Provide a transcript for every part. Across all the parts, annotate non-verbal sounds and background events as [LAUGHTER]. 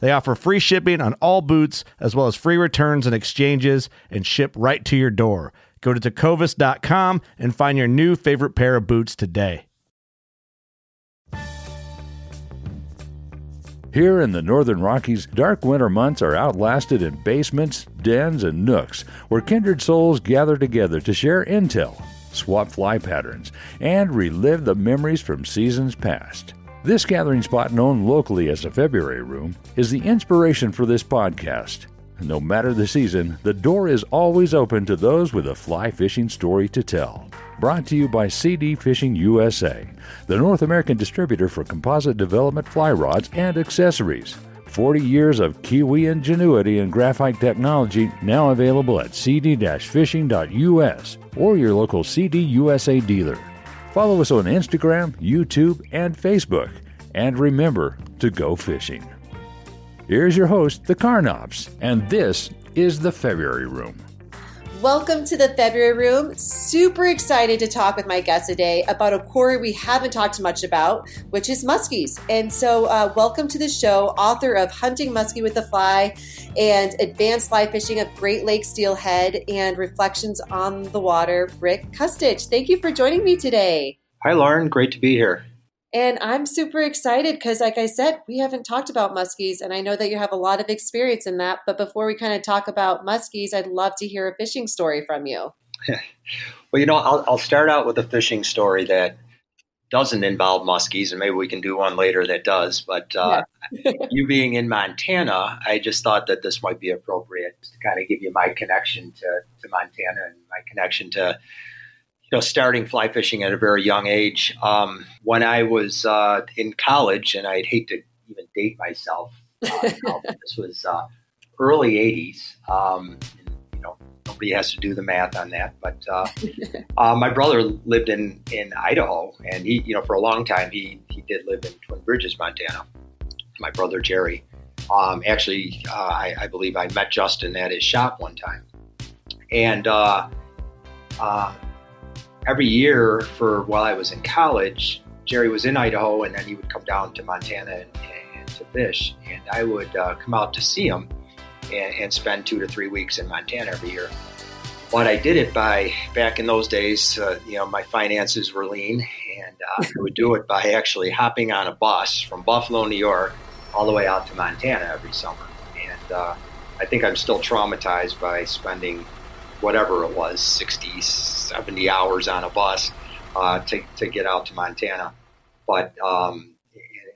They offer free shipping on all boots, as well as free returns and exchanges, and ship right to your door. Go to tecovas.com and find your new favorite pair of boots today. Here in the Northern Rockies, dark winter months are outlasted in basements, dens, and nooks where kindred souls gather together to share intel, swap fly patterns, and relive the memories from seasons past. This gathering spot, known locally as the February Room, is the inspiration for this podcast. No matter the season, the door is always open to those with a fly fishing story to tell. Brought to you by CD Fishing USA, the North American distributor for composite development fly rods and accessories. 40 years of Kiwi ingenuity and graphite technology now available at cd fishing.us or your local CD USA dealer. Follow us on Instagram, YouTube, and Facebook. And remember to go fishing. Here's your host, the Karnopps, and this is the February Room. Welcome to the February Room. Super excited to talk with my guest today about a quarry we haven't talked much about, which is muskies. And so, uh, welcome to the show, author of Hunting Muskie with the Fly and Advanced Fly Fishing of Great Lake Steelhead and Reflections on the Water, Rick Kustich. Thank you for joining me today. Hi, Lauren. Great to be here. And I'm super excited because, like I said, we haven't talked about muskies, and I know that you have a lot of experience in that. But before we kind of talk about muskies, I'd love to hear a fishing story from you. [LAUGHS] well, you know, I'll, I'll, start out with a fishing story that doesn't involve muskies, and maybe we can do one later that does. But uh, yeah. [LAUGHS] you being in Montana, I just thought that this might be appropriate to kind of give you my connection to, to Montana and my connection to you know, starting fly fishing at a very young age. Um, when I was uh, in college, and I'd hate to even date myself, uh, [LAUGHS] this was uh, early '80s. Um, and, you know, nobody has to do the math on that, but uh, [LAUGHS] uh, my brother lived in in Idaho, and he, you know, for a long time he he did live in Twin Bridges, Montana. My brother Jerry. Um, actually, uh, I, I, believe I met Justin at his shop one time, and every year for while I was in college, Jerry was in Idaho, and then he would come down to Montana and, and to fish, and I would uh, come out to see him and, and, spend two to three weeks in Montana every year. But I did it by back in those days, uh, you know, my finances were lean, and uh, I would do it by actually hopping on a bus from Buffalo, New York, all the way out to Montana every summer, and uh, I think I'm still traumatized by spending whatever it was 60 70 hours on a bus uh, to, to get out to montana. But um,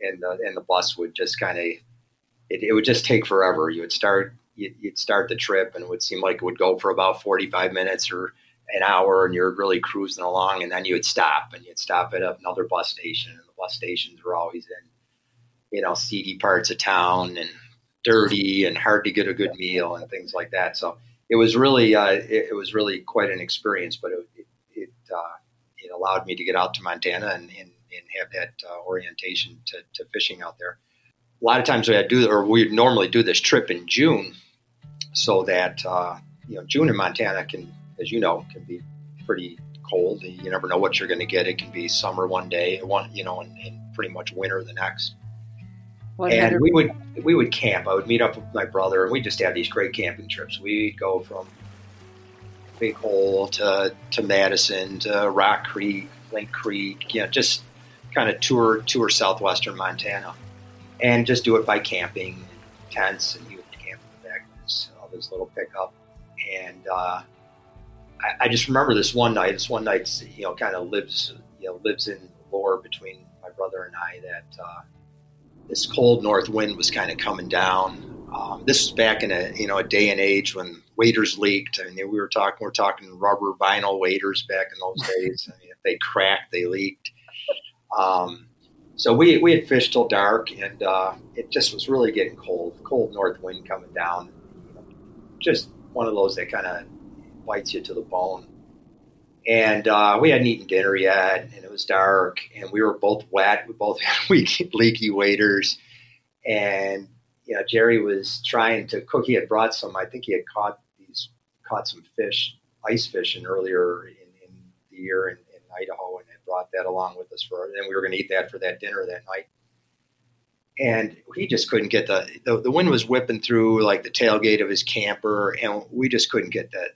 and, the, and the bus would just kind of it, it, would just take forever. You would start you'd start the trip and it would seem like it would go for about 45 minutes or an hour and you're really cruising along and then you would stop and you'd stop at another bus station and the bus stations were always in you know seedy parts of town and dirty and hard to get a good meal and things like that. So it was really uh, it, it, was really quite an experience, but it it, uh, it, allowed me to get out to Montana and, and, and have that uh, orientation to, to, fishing out there. A lot of times we do or we normally do this trip in June, so that uh, you know, June in Montana can, as you know, can be pretty cold. You never know what you're going to get. It can be summer one day, one you know, and, and pretty much winter the next. 100. And we would we would camp. I would meet up with my brother, and we just have these great camping trips. We'd go from Big Hole to to Madison to Rock Creek, Link Creek. You know, just kind of tour tour southwestern Montana, and just do it by camping tents, and you would camp in the back of this, uh, this little pickup. And uh, I, I, just remember this one night. This one night, you know, kind of lives you know lives in lore between my brother and I that. Uh, this cold north wind was kind of coming down. Um, this was back in a you know a day and age when waders leaked. I mean, we were talking we are talking rubber vinyl waders back in those days. I mean, if they cracked, they leaked. Um, so we we had fished till dark, and uh, it just was really getting cold. Cold north wind coming down. Just one of those that kind of bites you to the bone. And uh, we hadn't eaten dinner yet, and it was dark, and we were both wet. We both [LAUGHS] had leaky waders, and you know Jerry was trying to cook. He had brought some. I think he had caught these caught some fish, ice fishing earlier in, in the year in, in, Idaho, and had brought that along with us for. And we were going to eat that for that dinner that night. And he just couldn't get the, the the wind was whipping through like the tailgate of his camper, and we just couldn't get that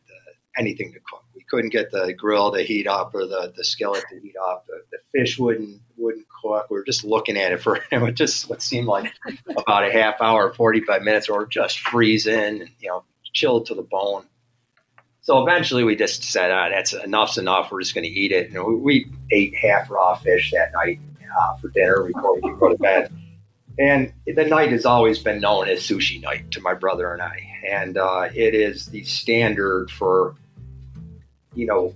anything to cook. Couldn't get the grill to heat up or the, the skillet to heat up. The, the fish wouldn't wouldn't cook. We were just looking at it for [LAUGHS] it just what seemed like about a half hour, forty five minutes, or just freezing and you know chilled to the bone. So eventually, we just said, ah, "That's enough's enough. We're just going to eat it." And we, we, ate half raw fish that night uh, for dinner before we go to bed. And the night has always been known as sushi night to my brother and I, and uh, it is the standard for you know,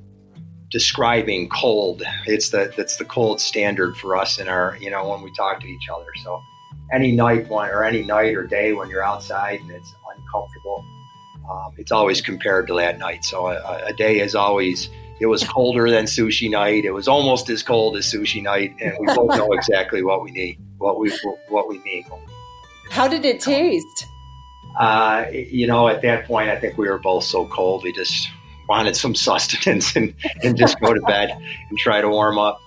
describing cold. It's the that's the cold standard for us in our you know when we talk to each other. So any night one or any night or day when you're outside and it's uncomfortable, um, it's always compared to that night. So a, a, day is always it was colder than sushi night. It was almost as cold as sushi night, and we both know [LAUGHS] exactly what we need, what we what we need. How did it taste? Uh, you know, at that point, I think we were both so cold. We just wanted some [LAUGHS] sustenance and, and just go to bed and try to warm up.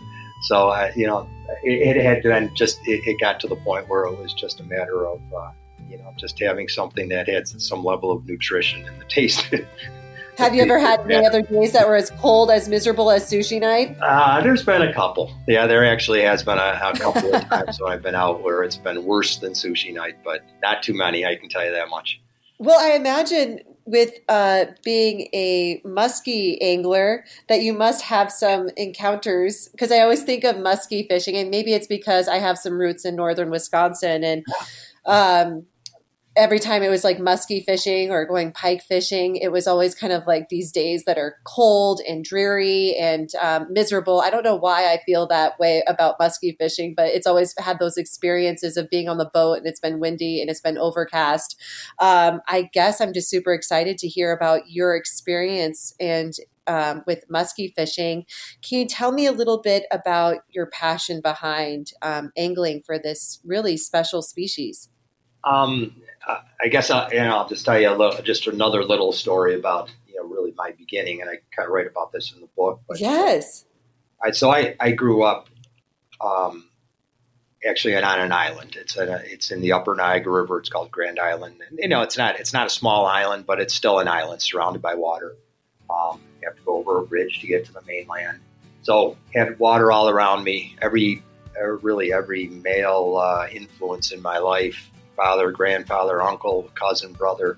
So, uh, you know, it, it, had been just, it, it, got to the point where it was just a matter of, uh, you know, just having something that had some level of nutrition and the taste. [LAUGHS] Have you ever had any other days that were as cold, as miserable as sushi night? Uh, there's been a couple. Yeah, there actually has been a, a couple of times [LAUGHS] when I've been out where it's been worse than sushi night, but not too many, I can tell you that much. Well, I imagine with uh, being a muskie angler that you must have some encounters because I always think of muskie fishing, and maybe it's because I have some roots in northern Wisconsin, and um, every time it was like musky fishing or going pike fishing, it was always kind of like these days that are cold and dreary and um, miserable. I don't know why I feel that way about musky fishing, but it's always had those experiences of being on the boat and it's been windy and it's been overcast. Um, I guess I'm just super excited to hear about your experience and um, with musky fishing. Can you tell me a little bit about your passion behind um, angling for this really special species? Um, I guess I, and I'll just tell you a little, just another little story about you know really my beginning, and I kind of write about this in the book. But, yes. I, so I, I grew up um, actually on an island. It's a, it's in the Upper Niagara River. It's called Grand Island, and you know it's not it's not a small island, but it's still an island surrounded by water. Um, you have to go over a bridge to get to the mainland. So had water all around me. Every really every male uh, influence in my life father, grandfather, uncle, cousin, brother,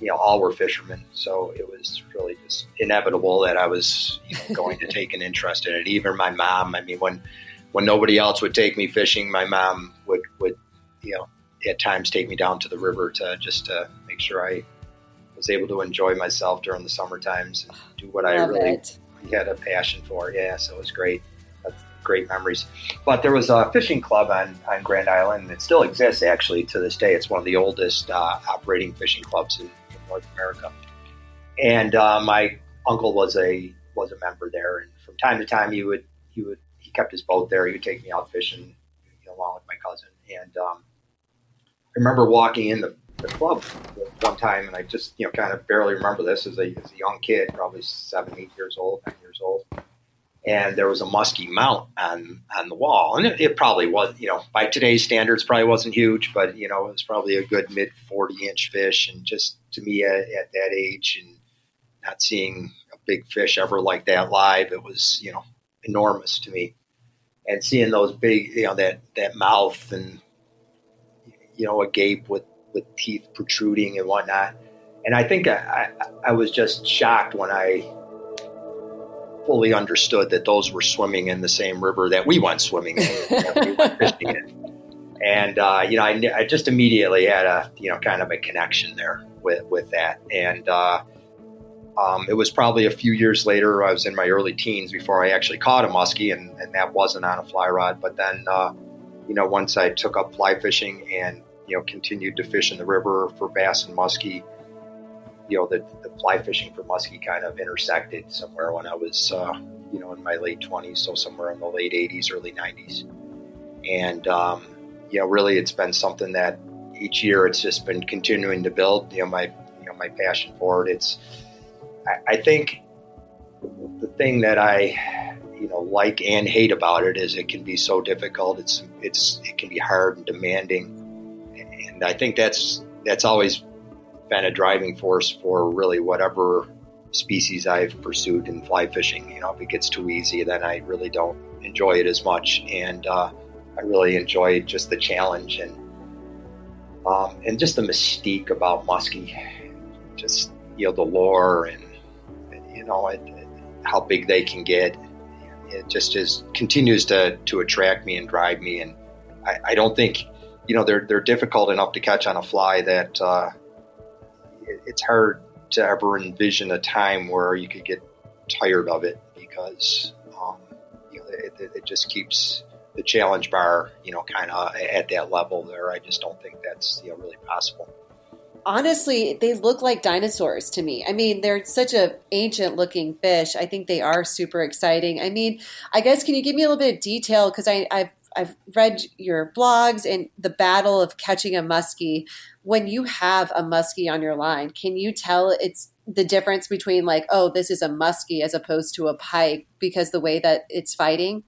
you know, all were fishermen. So it was really just inevitable that I was you know, going to [LAUGHS] take an interest in it. Even my mom, I mean, when when nobody else would take me fishing, my mom would would you know at times take me down to the river to just to make sure I was able to enjoy myself during the summer times and do what Love I really it. had a passion for. Yeah, so it was great great memories. But there was a fishing club on, on Grand Island, and it still exists actually to this day. It's one of the oldest uh, operating fishing clubs in, in North America. And uh, my uncle was a was a member there, and from time to time he would he would he kept his boat there. He would take me out fishing you know, along with my cousin. And um, I remember walking in the the club one time, and I just you know kind of barely remember this as a, as a young kid, probably seven, eight years old, nine years old, and there was a musky mount on on the wall, and it, it, probably was you know by today's standards probably wasn't huge, but you know it was probably a good mid forty inch fish, and just to me at, at that age and not seeing a big fish ever like that live, it was you know enormous to me, and seeing those big you know that that mouth and you know a gape with with teeth protruding and whatnot. And I think I, I, I was just shocked when I fully understood that those were swimming in the same river that we went swimming in, [LAUGHS] we in. And uh, you know, I, I, just immediately had a you know kind of a connection there with with that. And uh, um, it was probably a few years later. I was in my early teens before I actually caught a muskie, and, and that wasn't on a fly rod. But then, uh, you know, once I took up fly fishing and you know, continued to fish in the river for bass and muskie. You know, the, the fly fishing for muskie kind of intersected somewhere when I was, uh, you know, in my late 20s, so somewhere in the late 80s, early 90s. And, um, you know, really it's been something that each year it's just been continuing to build, you know, my, you know, my passion for it. It's, I, I think the thing that I, you know, like and hate about it is it can be so difficult. It's, it's, it can be hard and demanding and I think that's that's always been a driving force for really whatever species I've pursued in fly fishing. You know, if it gets too easy, then I really don't enjoy it as much, and uh, I really enjoy just the challenge and um, and just the mystique about muskie, just you know the lore and you know it, how big they can get. It just is continues to to attract me and drive me, and I, I don't think you know they're they're difficult enough to catch on a fly that uh, it, it's hard to ever envision a time where you could get tired of it because um, you know it, it, just keeps the challenge bar you know kind of at that level there. I just don't think that's you know really possible. Honestly, they look like dinosaurs to me. I mean, they're such a ancient looking fish. I think they are super exciting. I mean, I guess can you give me a little bit of detail because I I've I've read your blogs and the battle of catching a muskie. When you have a muskie on your line, can you tell it's the difference between like, oh, this is a muskie as opposed to a pike because the way that it's fighting?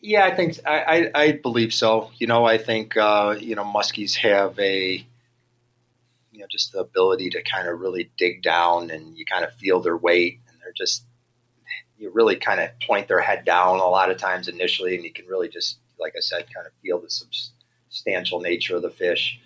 Yeah, I think I, I, I believe so. You know, I think uh, you know muskies have a you know just the ability to kind of really dig down and you kind of feel their weight and they're just you really kind of point their head down a lot of times initially, and you can really just, like I said, kind of feel the substantial nature of the fish.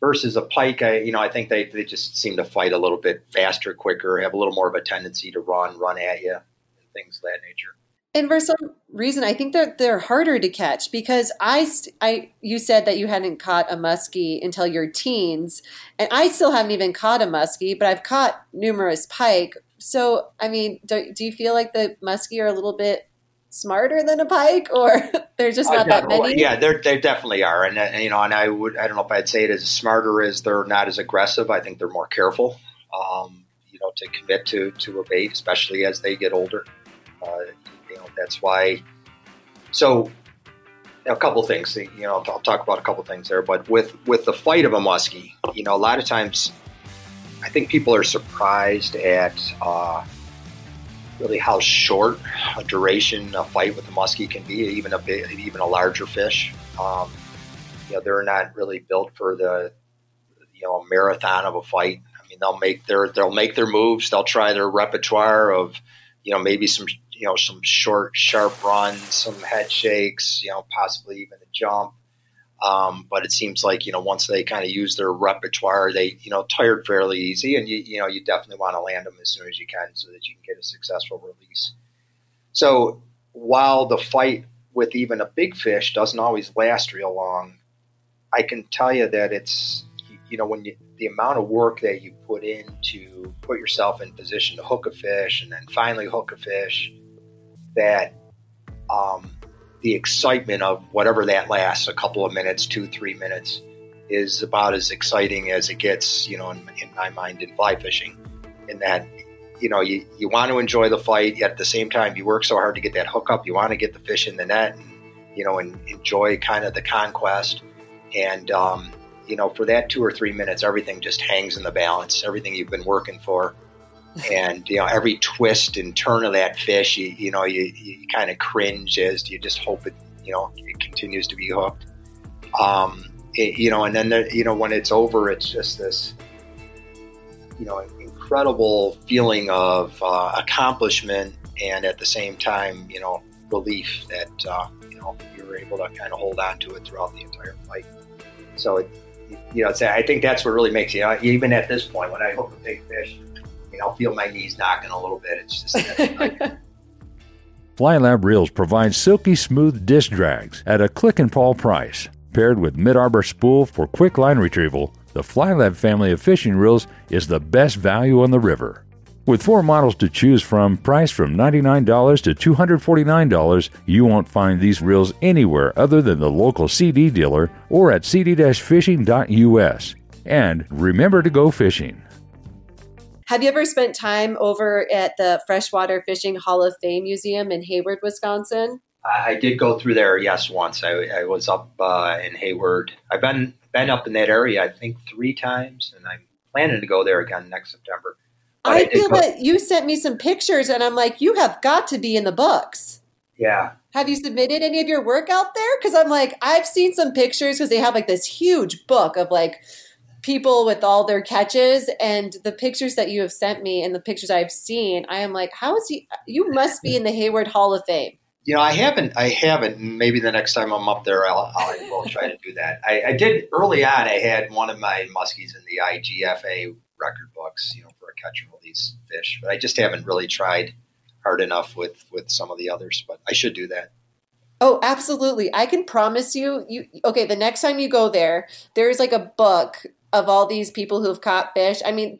Versus a pike, I, you know, I think they, they just seem to fight a little bit faster, quicker, have a little more of a tendency to run, run at you, and things of that nature. And for some reason, I think they're they're harder to catch because I, I you said that you hadn't caught a muskie until your teens, and I still haven't even caught a muskie, but I've caught numerous pike. So, I mean, do, do you feel like the muskie are a little bit smarter than a pike, or [LAUGHS] they're just not that many? Yeah, they they definitely are, and, and, you know, and I would I don't know if I'd say it as smarter as they're not as aggressive. I think they're more careful, um, you know, to commit to to a bait, especially as they get older. Uh, you know, that's why. So, a couple things. You know, I'll talk about a couple things there, but with with the fight of a muskie, you know, a lot of times I think people are surprised at uh, really how short a duration a fight with a muskie can be, even a big, even a larger fish. Um, you know, they're not really built for the you know marathon of a fight. I mean, they'll make their they'll make their moves. They'll try their repertoire of you know maybe some you know some short sharp runs, some head shakes, you know possibly even a jump. Um, but it seems like you know once they kind of use their repertoire, they you know tired fairly easy, and you you know you definitely want to land them as soon as you can so that you can get a successful release. So while the fight with even a big fish doesn't always last real long, I can tell you that it's you know when you, the amount of work that you put in to put yourself in position to hook a fish and then finally hook a fish that um, the excitement of whatever that lasts a couple of minutes, two, three minutes is about as exciting as it gets, you know, in, in my mind in fly fishing. In that, you know, you, you want to enjoy the fight, yet at the same time, you work so hard to get that hook up. You want to get the fish in the net and, you know, and enjoy kind of the conquest. And, um, you know, for that two or three minutes, everything just hangs in the balance. Everything you've been working for, and you know, every twist and turn of that fish, you, you know, you, you kind of cringe as you just hope it, you know, it continues to be hooked. Um, it, you know, and then the, you know when it's over, it's just this, you know, incredible feeling of uh, accomplishment and at the same time, you know, relief that uh, you know you're able to kind of hold on to it throughout the entire fight. So it, you know, I think that's what really makes you know, even at this point when I hook a big fish, you I'll feel my knees knocking a little bit. It's just. [LAUGHS] Flylab reels provide silky smooth disc drags at a click and pawl price. Paired with mid arbor spool for quick line retrieval, the Flylab family of fishing reels is the best value on the river. With four models to choose from, priced from $99 to $249, you won't find these reels anywhere other than the local CD dealer or at cd-fishing.us. And remember to go fishing. Have you ever spent time over at the Freshwater Fishing Hall of Fame Museum in Hayward, Wisconsin? I did go through there, yes, once. I, I was up uh, in Hayward. I've been been up in that area, I think, three times, and I'm planning to go there again next September. I, I feel that you sent me some pictures, and I'm like, you have got to be in the books. Yeah. Have you submitted any of your work out there? Because I'm like, I've seen some pictures because they have like this huge book of like people with all their catches and the pictures that you have sent me and the pictures I've seen. I am like, how is he? You must be in the Hayward Hall of Fame. You know, I haven't. I haven't. Maybe the next time I'm up there, I'll, I will try to do that. I, I did early on. I had one of my muskies in the IGFA record books. You know, for a catching all these fish. But I just haven't really tried hard enough with with some of the others. But I should do that. Oh, absolutely. I can promise you you okay, the next time you go there, there's like a book of all these people who have caught fish. I mean,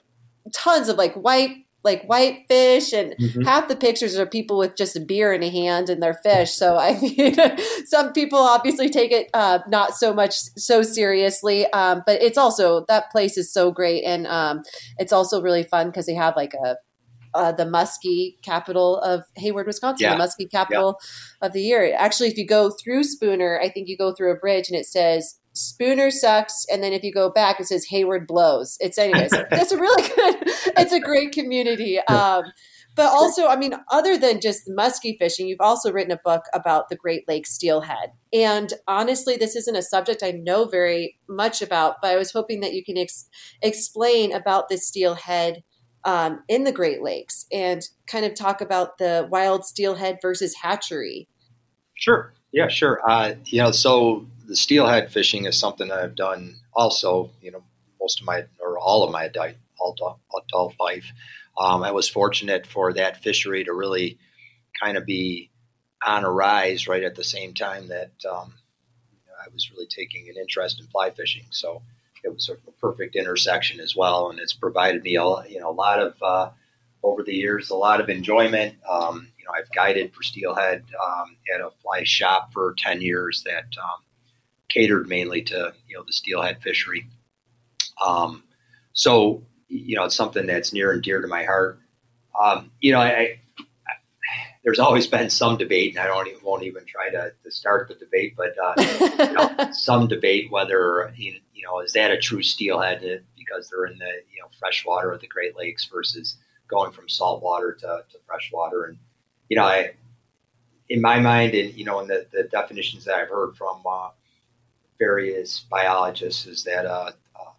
tons of like white like white fish and mm-hmm. half the pictures are people with just a beer in a hand and their fish so i mean [LAUGHS] some people obviously take it uh, not so much so seriously um, but it's also that place is so great and um, it's also really fun because they have like a uh, the muskie capital of Hayward, Wisconsin, yeah. the muskie capital yeah. of the year. Actually, if you go through Spooner, I think you go through a bridge and it says Spooner sucks, and then if you go back, it says Hayward blows. It's anyways. [LAUGHS] it's a really good. It's a great community. Um, but also, I mean, other than just muskie fishing, you've also written a book about the Great Lakes steelhead. And honestly, this isn't a subject I know very much about, but I was hoping that you can ex- explain about the steelhead um, in the Great Lakes and kind of talk about the wild steelhead versus hatchery. Sure. Yeah, sure. Uh, you know, so the steelhead fishing is something I've done also, you know, most of my or all of my adult, adult life. Um, I was fortunate for that fishery to really kind of be on a rise right at the same time that um, I was really taking an interest in fly fishing. So it was a perfect intersection as well, and it's provided me a you know a lot of uh, over the years a lot of enjoyment. Um, you know, I've guided for steelhead um, at a fly shop for ten years that um, catered mainly to you know the steelhead fishery. Um, so you know it's something that's near and dear to my heart. Um, you know, I, I, there's always [LAUGHS] been some debate, and I don't even, won't even try to, to start the debate, but uh, [LAUGHS] you know, some debate whether you know is that a true steelhead because they're in the you know freshwater of the Great Lakes versus going from saltwater to, to freshwater, and you know, I in my mind, and you know, in the, the definitions that I've heard from uh, various biologists is that uh, uh,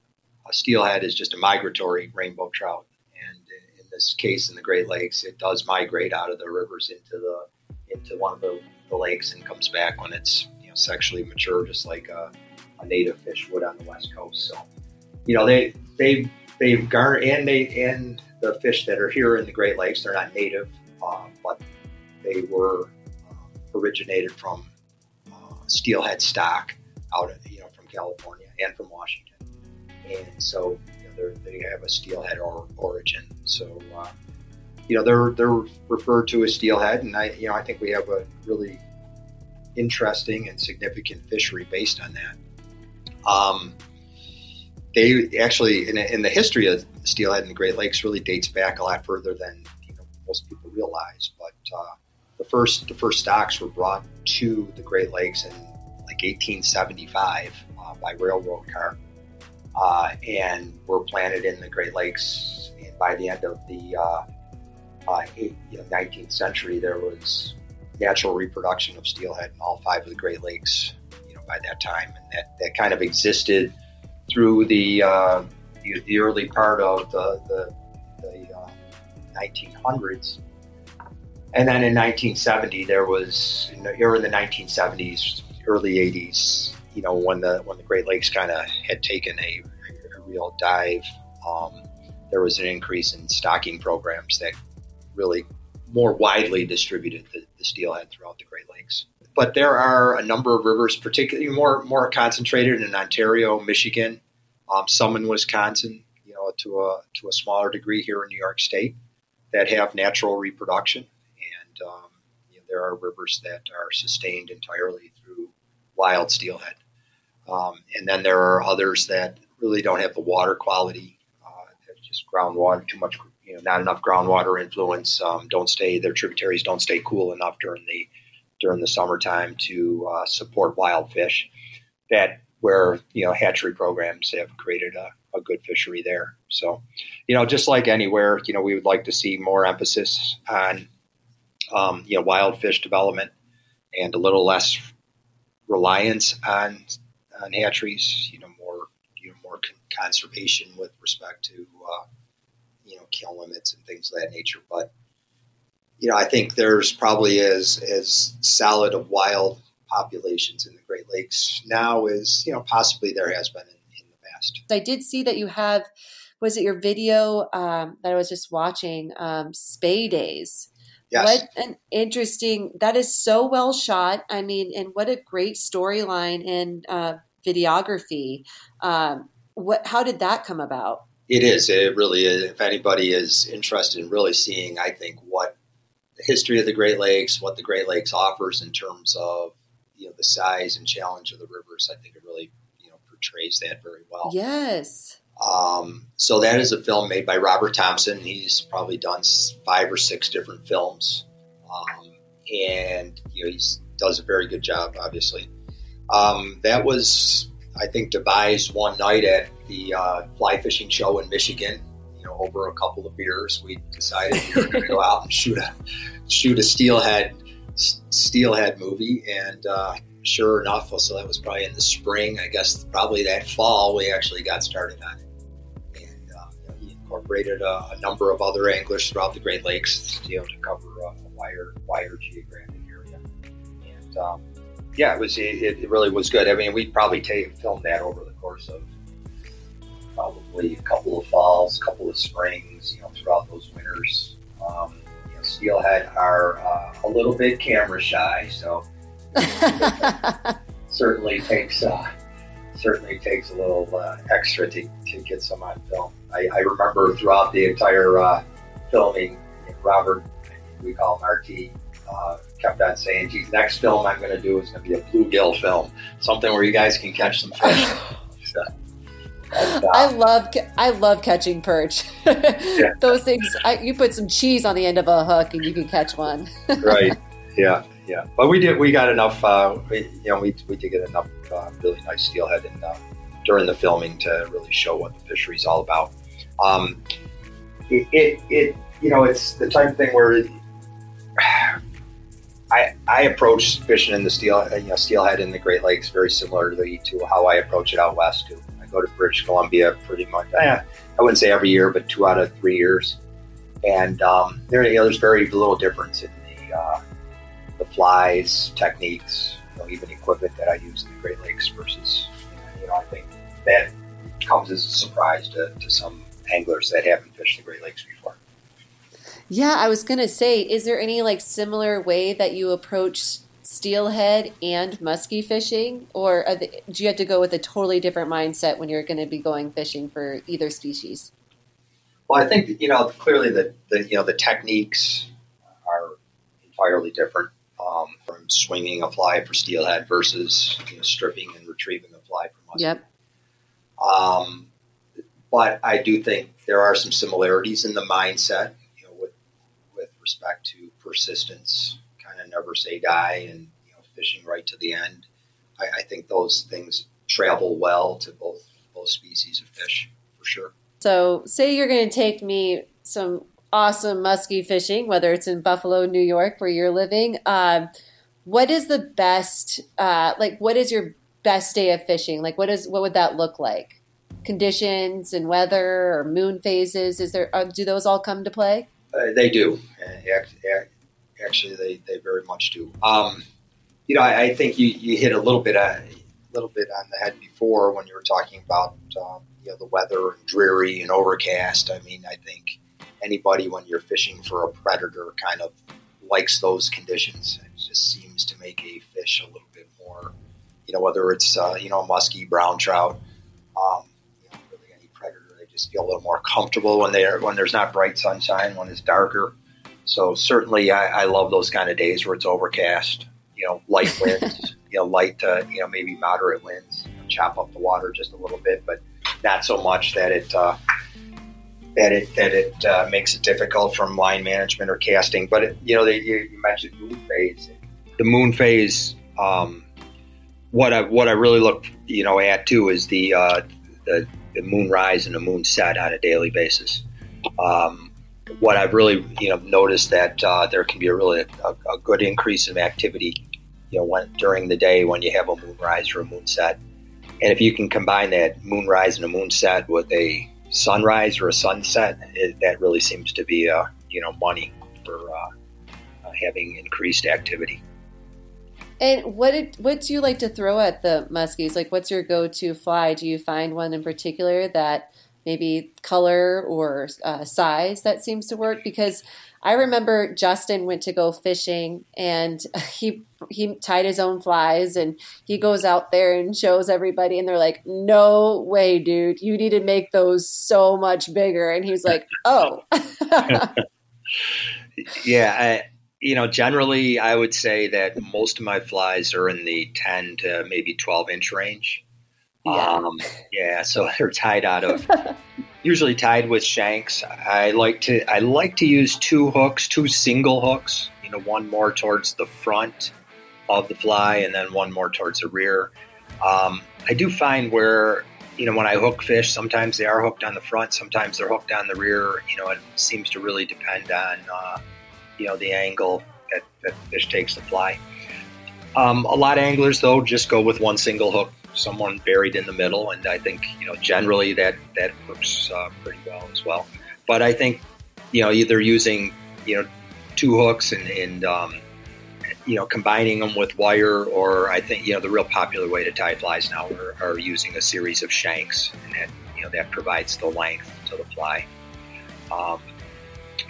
a steelhead is just a migratory rainbow trout, and in, this case, in the Great Lakes, it does migrate out of the rivers into the into one of the, the lakes and comes back when it's you know sexually mature, just like a, a native fish would on the west coast. So, you know, they they they've garnered and they and the fish that are here in the Great Lakes, they're not native, uh, but they were uh, originated from uh, steelhead stock out of, you know from California and from Washington, and so you know, they have a steelhead or, origin. So uh, you know they're they're referred to as steelhead, and I you know I think we have a really interesting and significant fishery based on that. Um, they actually in, in, the history of steelhead in the Great Lakes really dates back a lot further than you know, most people realize. But uh, the first the first stocks were brought to the Great Lakes in like 1875 uh, by railroad car. uh, and were planted in the Great Lakes. And by the end of the uh, uh, 19th century, there was natural reproduction of steelhead in all five of the Great Lakes. You know, by that time, and that, that kind of existed through the uh, the, the, early part of the the, the 1900s. Uh, and then in 1970, there was, here in the 1970s, early 80s, you know, when the when the Great Lakes kind of had taken a, a real dive, um, there was an increase in stocking programs that really more widely distributed the, the steelhead throughout the Great Lakes. But there are a number of rivers, particularly more more concentrated in Ontario, Michigan, um, some in Wisconsin, you know, to a to a smaller degree here in New York State, that have natural reproduction, and um, there are rivers that are sustained entirely wild steelhead, um, and then there are others that really don't have the water quality, uh, just groundwater, too much you know, not enough groundwater influence. Um, don't stay their tributaries don't stay cool enough during the during the summertime to uh, support wild fish. That where you know hatchery programs have created a, a good fishery there. So, you know, just like anywhere, you know, we would like to see more emphasis on um, you know wild fish development and a little less reliance on on hatcheries. You know, more you know more con- conservation with respect to uh, you know kill limits and things of that nature. But you know, I think there's probably as as solid of wild populations in the Great Lakes now as you know possibly there has been in, in the past. I did see that you have. Was it your video um, that I was just watching? Um, Spey Days. Yes. What an interesting! That is so well shot. I mean, and what a great storyline and uh, videography. Um, what? How did that come about? It is. It really is. If anybody is interested in really seeing, I think, what the history of the Great Lakes, what the Great Lakes offers in terms of you know the size and challenge of the rivers, I think it really you know portrays that very well. Yes. Um, so that is a film made by Robert Thompson. He's probably done five or six different films, um, and you know he does a very good job. Obviously, um, that was I think devised one night at the uh, fly fishing show in Michigan. You know, over a couple of beers, we decided we were going to go [LAUGHS] out and shoot a shoot a steelhead steelhead movie, and uh, sure enough, so that was probably in the spring. I guess probably that fall we actually got started on it, incorporated a, a, number of other anglers throughout the Great Lakes, you know, to cover a, a wider wider geographic area, and. Um, yeah, it was it, it, really was good. I mean, we probably take, filmed that over the course of probably a couple of falls, a couple of springs, you know, throughout those winters. Um, you know, steelhead are uh, a little bit camera shy, so [LAUGHS] certainly takes uh, certainly takes a little uh, extra to, to get some on film. I, I remember throughout the entire uh, filming, Robert, we call him RT, uh, kept on saying, geez, next film I'm going to do is going to be a bluegill film, something where you guys can catch some [LAUGHS] fish. so, and, uh, I love I love catching perch. yeah. [LAUGHS] Those things, I, you put some cheese on the end of a hook and you can catch one. [LAUGHS] right. Yeah. Yeah. But we did. We got enough. Uh, we, you know, we, we did get enough uh, really nice steelhead in, uh, during the filming to really show what the fishery is all about. Um, it, it, it, you know, it's the type of thing where [SIGHS] I, I approach fishing in the steel, you know, steelhead in the Great Lakes very similarly to how I approach it out west. Too. I go to British Columbia pretty much. Eh, I wouldn't say every year, but two out of three years. And um, there, you know, there's very little difference in the uh, the flies, techniques, you know, even equipment that I use in the Great Lakes versus, you know, I think that comes as a surprise to, to some anglers that haven't fished the Great Lakes before. Yeah, I was going to say, is there any like similar way that you approach steelhead and muskie fishing, or they, do you have to go with a totally different mindset when you're going to be going fishing for either species? Well, I think you know clearly that the you know the techniques are entirely different um, from swinging a fly for steelhead versus you know, stripping and retrieving a fly for muskie. Yep. Um, but I do think there are some similarities in the mindset you know, with with respect to persistence, kind of never say die, and you know, fishing right to the end. I, I think those things travel well to both those species of fish for sure. So, say you're going to take me some awesome muskie fishing, whether it's in Buffalo, New York, where you're living. Um, what is the best? Uh, like, what is your best day of fishing? Like, what is what would that look like? Conditions and weather or moon phases? Is there uh, do those all come to play? Uh, they do. Actually, they, they very much do. Um, you know, I, I, think you, you hit a little bit a little bit on the head before when you were talking about um, you know the weather and dreary and overcast. I mean, I think anybody when you're fishing for a predator kind of likes those conditions. It just seems to make a fish a little bit more, you know, whether it's uh, you know musky brown trout, um, you know, really any predator, they just feel a little more comfortable when they are when there's not bright sunshine, when it's darker. So certainly, I, I love those kind of days where it's overcast, you know, light [LAUGHS] winds, you know, light, uh, you know, maybe moderate winds, you know, chop up the water just a little bit, but not so much that it uh, that it that it uh, makes it difficult from line management or casting. But it, you know, they, you, mentioned moon phase. The moon phase. Um, what I what I really look you know at too is the uh, the, the moon rise and the moon set on a daily basis. Um, what I've really you know noticed that uh, there can be a really a, a, good increase in activity, you know, when during the day when you have a moon rise or a moon set, and if you can combine that moon rise and a moon set with a sunrise or a sunset, it, that really seems to be uh, you know money for uh, uh, having increased activity. And what did, what do you like to throw at the muskies? Like, what's your go-to fly? Do you find one in particular that maybe color or uh, size that seems to work? Because I remember Justin went to go fishing and [LAUGHS] he he tied his own flies and he goes out there and shows everybody and they're like, "No way, dude. You need to make those so much bigger." And he's like, [LAUGHS] "Oh." [LAUGHS] yeah, I, you know, generally I would say that most of my flies are in the 10 to maybe 12 inch range. Yeah. Um, yeah, so [LAUGHS] they're tied out of [LAUGHS] usually tied with shanks. I like to I like to use two hooks, two single hooks. You know, one more towards the front of the fly, and then one more towards the rear. Um, I do find where you know when I hook fish, sometimes they are hooked on the front, sometimes they're hooked on the rear. You know, it seems to really depend on uh, you know the angle that, that fish takes the fly. Um, a lot of anglers though just go with one single hook someone buried in the middle, and I think you know generally that that works uh, pretty well as well. But I think you know either using you know two hooks and, and um, you know combining them with wire, or I think you know the real popular way to tie flies now are, are using a series of shanks, and that you know that provides the length to the fly. Um,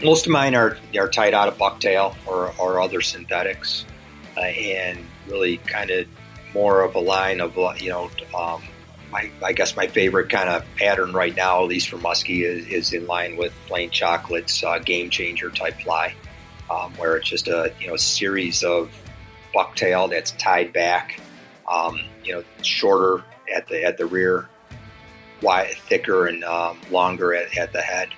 most of mine are are tied out of bucktail or, or other synthetics, uh, and really kind of more of a line of you know um, my, I guess my favorite kind of pattern right now, at least for muskie, is, is in line with Blane Chocklett's uh, game changer type fly, um, where it's just a you know series of bucktail that's tied back, um, you know, shorter at the at the rear, wide, thicker and um, longer at, at the head.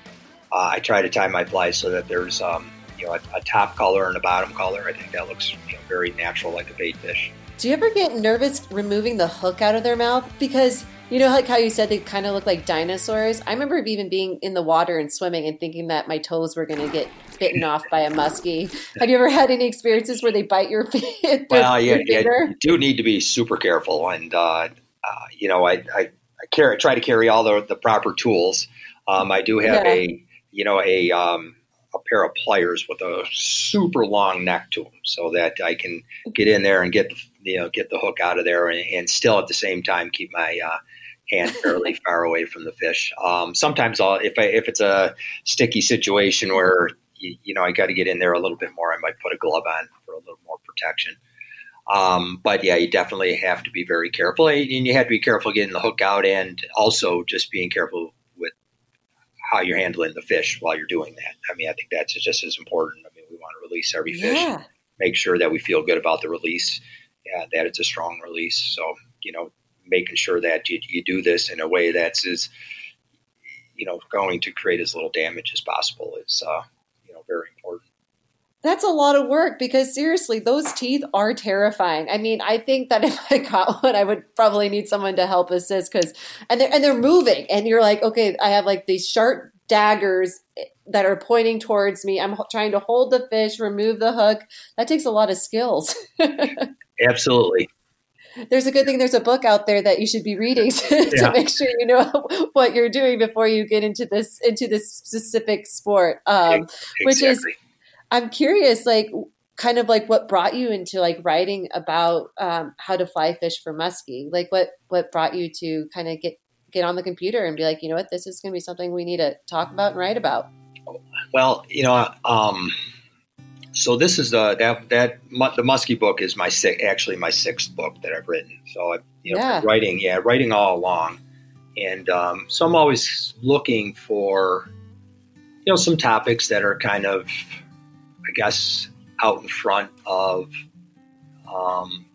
Uh, I try to tie my flies so that there's um, you know a, a, top color and a bottom color. I think that looks you know, very natural, like a bait fish. Do you ever get nervous removing the hook out of their mouth? Because you know, like how you said they kind of look like dinosaurs. I remember even being in the water and swimming and thinking that my toes were going to get bitten off by a muskie. [LAUGHS] Have you ever had any experiences where they bite your [LAUGHS] feet? well, yeah, yeah, you do need to be super careful, and uh, uh, you know, I, I, I carry, try to carry all the, the proper tools. Um, I do have yeah. a, you know, a um, a pair of pliers with a super long neck to them, so that I can get in there and get the you know get the hook out of there and, and still at the same time keep my uh, hand fairly [LAUGHS] far away from the fish. Um, sometimes I'll if I if it's a sticky situation where you, you know I got to get in there a little bit more, I might put a glove on for a little more protection. Um, but yeah, you definitely have to be very careful, and you have to be careful getting the hook out, and also just being careful with how you're handling the fish while you're doing that. I mean, I think that's just as important. I mean, we want to release every fish, yeah. make sure that we feel good about the release, uh, that it's a strong release. So, you know, making sure that you, you do this in a way that's as, you know, going to create as little damage as possible is, uh, you know, very important. That's a lot of work because seriously, those teeth are terrifying. I mean, I think that [LAUGHS] if I caught one, I would probably need someone to help assist because and they're and they're moving, and you're like, okay, I have like these sharp daggers that are pointing towards me. I'm trying to hold the fish, remove the hook. That takes a lot of skills. [LAUGHS] Absolutely. There's a good thing there's a book out there that you should be reading [LAUGHS] to, yeah. to make sure you know [LAUGHS] what you're doing before you get into this into this specific sport. Um, exactly. Which is I'm curious, like kind of like what brought you into like writing about um, how to fly fish for muskie. Like what what brought you to kind of get get on the computer and be like, you know what, this is going to be something we need to talk about and write about. Well, you know, um, so this is the that that the muskie book is my six, actually my sixth book that I've written. So I, you know, yeah. writing, yeah, writing all along, and um, so I'm always looking for, you know, some topics that are kind of I guess, out in front of, um,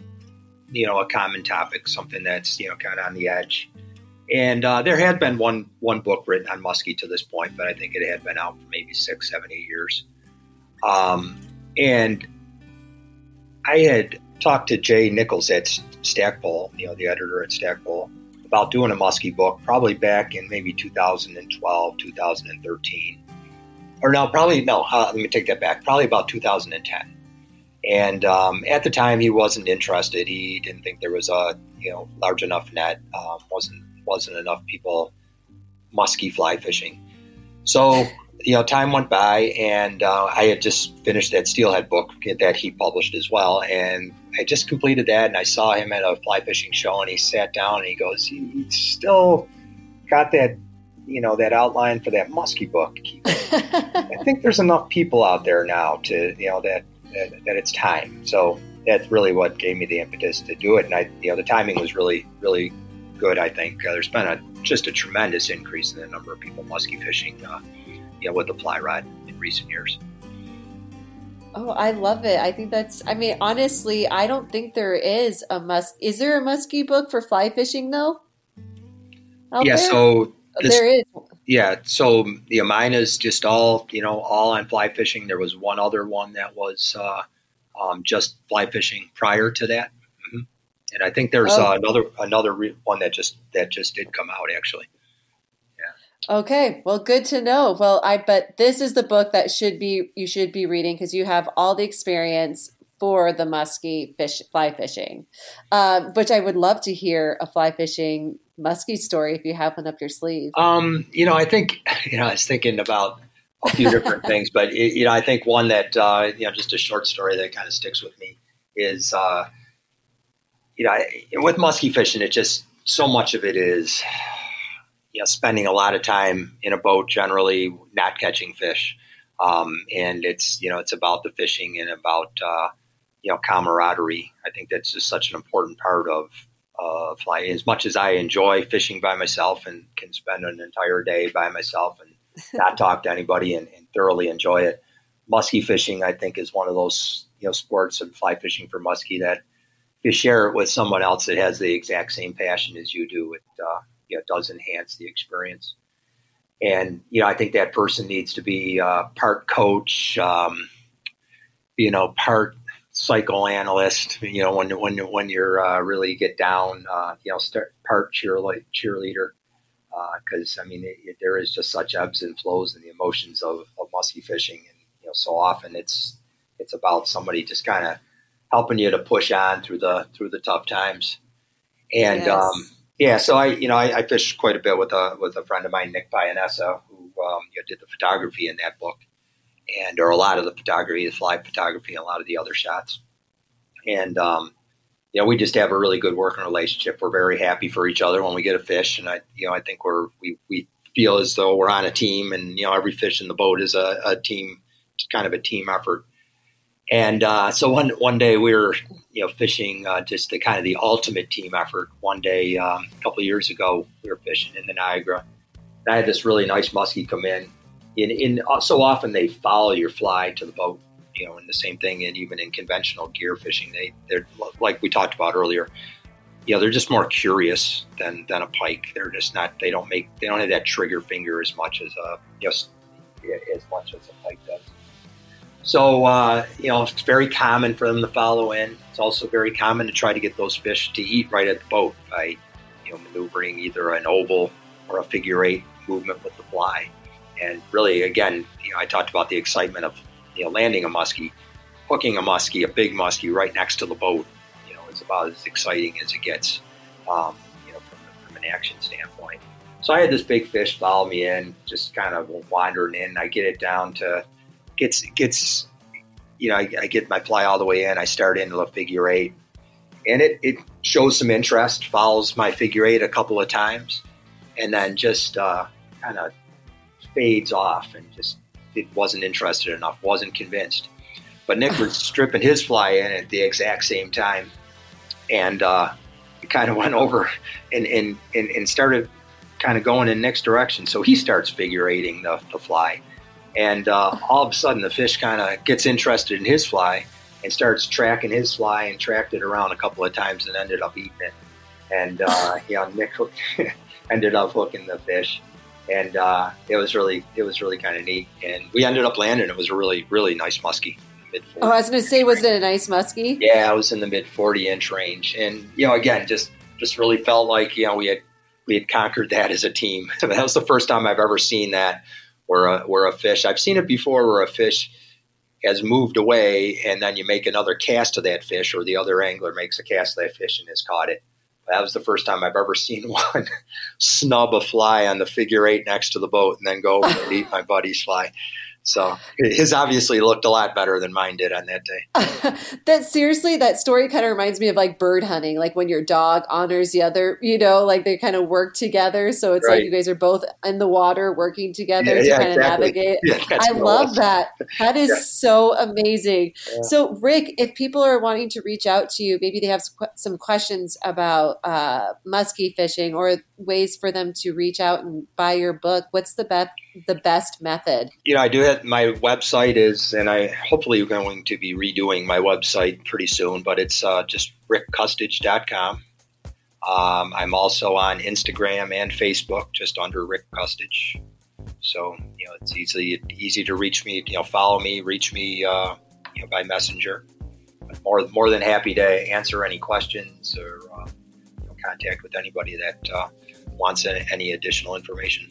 you know, a common topic, something that's you know kind of on the edge. And uh, there had been one one book written on muskie to this point, but I think it had been out for maybe six, seven, eight years. Um, and I had talked to Jay Nichols at Stackpole, you know, the editor at Stackpole, about doing a muskie book, probably back in maybe 2012, 2013 or no, probably no. Uh, let me take that back. Probably about 2010. And um, at the time, he wasn't interested. He didn't think there was a you know large enough net. Um, wasn't wasn't enough people musky fly fishing. So you know, time went by, and uh, I had just finished that steelhead book that he published as well, and I just completed that. And I saw him at a fly fishing show, and he sat down and he goes, "He still got that you know that outline for that muskie book. [LAUGHS] I think there's enough people out there now to you know that, that, that it's time. So that's really what gave me the impetus to do it. And I you know the timing was really really good. I think uh, there's been a just a tremendous increase in the number of people muskie fishing, uh, you know, with the fly rod in recent years. Oh, I love it. I think that's, I mean, honestly, I don't think there is a mus. Is there a muskie book for fly fishing though? yeah, there? so this, there is. Yeah. So yeah, mine is just all you know, all on fly fishing. There was one other one that was uh, um, just fly fishing prior to that. And I think there's oh. uh, another another re- one that just that just did come out actually. Yeah. Okay, well, good to know. Well, I bet this is the book that should be you should be reading because you have all the experience for the muskie fish fly fishing, um, which I would love to hear a fly fishing muskie story if you have one up your sleeve. Um, you know, I think [LAUGHS] you know I was thinking about a few different [LAUGHS] things, but it, you know, I think one that uh, you know, just a short story that kind of sticks with me is uh, you know, I, with muskie fishing, it just so much of it is you know spending a lot of time in a boat, generally not catching fish. Um, and it's you know it's about the fishing and about uh, you know camaraderie. I think that's just such an important part of uh, fly. As much as I enjoy fishing by myself and can spend an entire day by myself and [LAUGHS] not talk to anybody and, and, thoroughly enjoy it, muskie fishing I think is one of those you know sports and fly fishing for muskie that you share it with someone else that has the exact same passion as you do, it uh, you know, does enhance the experience. And you know, I think that person needs to be uh, part coach, um, you know, part psychoanalyst. You know, when when when you're uh, really get down, uh, you know, start part cheerleader, cheerleader, because uh, I mean, it, it, there is just such ebbs and flows in the emotions of, of musky fishing, and you know, so often it's it's about somebody just kind of helping you to push on through the through the tough times, and yes. um, yeah, so I you know I, I fished quite a bit with a with a friend of mine, Nick Pionessa, who um, you know, did the photography in that book and or a lot of the photography, the fly photography, and a lot of the other shots. And um, you know, we just have a really good working relationship. We're very happy for each other when we get a fish, and I, you know, I think we're we we feel as though we're on a team, and you know, every fish in the boat is a, a team, kind of a team effort. And uh, so one one day we were you know fishing uh, just the kind of the ultimate team effort. One day um, a couple years ago we were fishing in the Niagara. And I had this really nice muskie come in, in, in uh, so often they follow your fly to the boat, you know, and the same thing, and even in conventional gear fishing, they they're like we talked about earlier. You know, they're just more curious than than a pike. They're just not. They don't make. They don't have that trigger finger as much as a just as much as a pike does. So, uh, you know, it's very common for them to follow in. It's also very common to try to get those fish to eat right at the boat by, you know, maneuvering either an oval or a figure eight movement with the fly. And really, again, you know, I talked about the excitement of, you know, landing a muskie, hooking a muskie, a big muskie right next to the boat. You know, it's about as exciting as it gets, um, you know, from, from an action standpoint. So I had this big fish follow me in, just kind of wandering in. I get it down to gets gets you know I, I, get my fly all the way in. I start into a figure eight, and it it shows some interest. Follows my figure eight a couple of times, and then just uh, kind of fades off and just it wasn't interested enough. wasn't convinced. But Nick was [LAUGHS] stripping his fly in at the exact same time, and uh, kind of went over and, and, and, and started kind of going in Nick's direction. So he starts figure eighting the, the fly and uh, all of a sudden, the fish kind of gets interested in his fly and starts tracking his fly and tracked it around a couple of times and ended up eating it. And uh, [LAUGHS] you know, Nick [LAUGHS] ended up hooking the fish, and uh, it was really it was really kind of neat. And we ended up landing. It was a really really nice muskie. Oh, I was going to say, was it a nice muskie? Yeah, it was in the mid forty inch range, and you know, again, just just really felt like you know we had we had conquered that as a team. [LAUGHS] that was the first time I've ever seen that where a, where a fish, I've seen it before where a fish has moved away and then you make another cast to that fish or the other angler makes a cast of that fish and has caught it. That was the first time I've ever [LAUGHS] seen one snub a fly on the figure eight next to the boat and then go and eat my buddy's fly. So his obviously looked a lot better than mine did on that day. [LAUGHS] that seriously, that story kind of reminds me of like bird hunting, like when your dog honors the other, you know, like they kind of work together. So it's right. like you guys are both in the water working together yeah, to yeah, kind exactly. of navigate. [LAUGHS] Yeah, I love that. That is so amazing. So Rick, if people are wanting to reach out to you, maybe they have some questions about uh, muskie fishing or ways for them to reach out and buy your book. What's the best the best method? You know, I do have my website is, and I hopefully going to be redoing my website pretty soon, but it's uh, just rickkustich.com. Um, I'm also on Instagram and Facebook, just under Rick Kustich. So you know, it's easy easy to reach me. You know, follow me, reach me uh, you know, by messenger. More more than happy to answer any questions or uh, you know, contact with anybody that uh, wants any additional information.